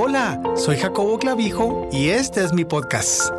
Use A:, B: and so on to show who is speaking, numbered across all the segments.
A: Hola, soy Jacobo Clavijo y este es mi podcast.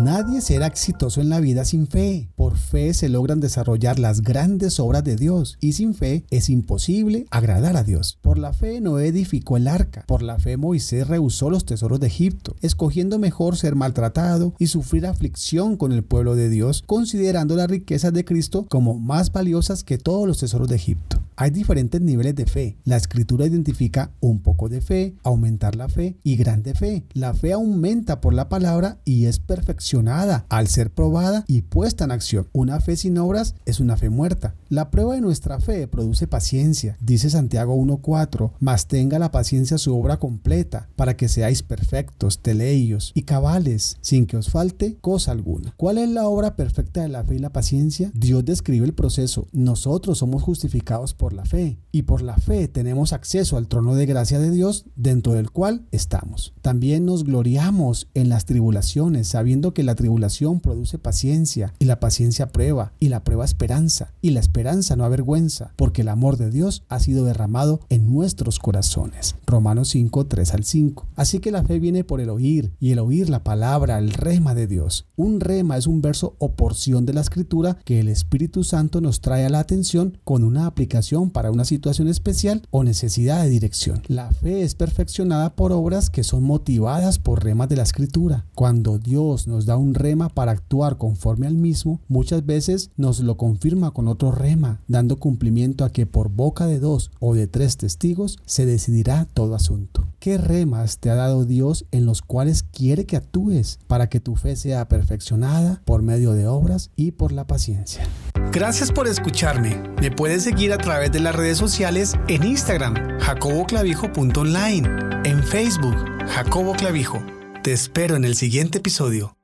B: Nadie será exitoso en la vida sin fe. Por fe se logran desarrollar las grandes obras de Dios y sin fe es imposible agradar a Dios. Por la fe Noé edificó el arca. Por la fe Moisés rehusó los tesoros de Egipto, escogiendo mejor ser maltratado y sufrir aflicción con el pueblo de Dios, considerando las riquezas de Cristo como más valiosas que todos los tesoros de Egipto. Hay diferentes niveles de fe. La escritura identifica un poco de fe, aumentar la fe y grande fe. La fe aumenta por la palabra y es perfeccionada al ser probada y puesta en acción. Una fe sin obras es una fe muerta. La prueba de nuestra fe produce paciencia. Dice Santiago 1.4, mas tenga la paciencia su obra completa, para que seáis perfectos, teleios y cabales, sin que os falte cosa alguna. ¿Cuál es la obra perfecta de la fe y la paciencia? Dios describe el proceso. Nosotros somos justificados por la fe, y por la fe tenemos acceso al trono de gracia de Dios dentro del cual estamos. También nos gloriamos en las tribulaciones, sabiendo que la tribulación produce paciencia, y la paciencia prueba, y la prueba esperanza, y la esperanza no avergüenza, porque el amor de Dios ha sido derramado en nuestros corazones. Romanos 5, 3 al 5. Así que la fe viene por el oír, y el oír la palabra, el rema de Dios. Un rema es un verso o porción de la escritura que el Espíritu Santo nos trae a la atención con una aplicación para una situación especial o necesidad de dirección. La fe es perfeccionada por obras que son motivadas por remas de la escritura. Cuando Dios nos da un rema para actuar conforme al mismo, muchas veces nos lo confirma con otro rema, dando cumplimiento a que por boca de dos o de tres testigos se decidirá todo asunto. ¿Qué remas te ha dado Dios en los cuales quiere que actúes para que tu fe sea perfeccionada por medio de obras y por la paciencia?
A: Gracias por escucharme. Me puedes seguir a través de las redes sociales en Instagram, jacoboclavijo.online, en Facebook, Jacobo Clavijo. Te espero en el siguiente episodio.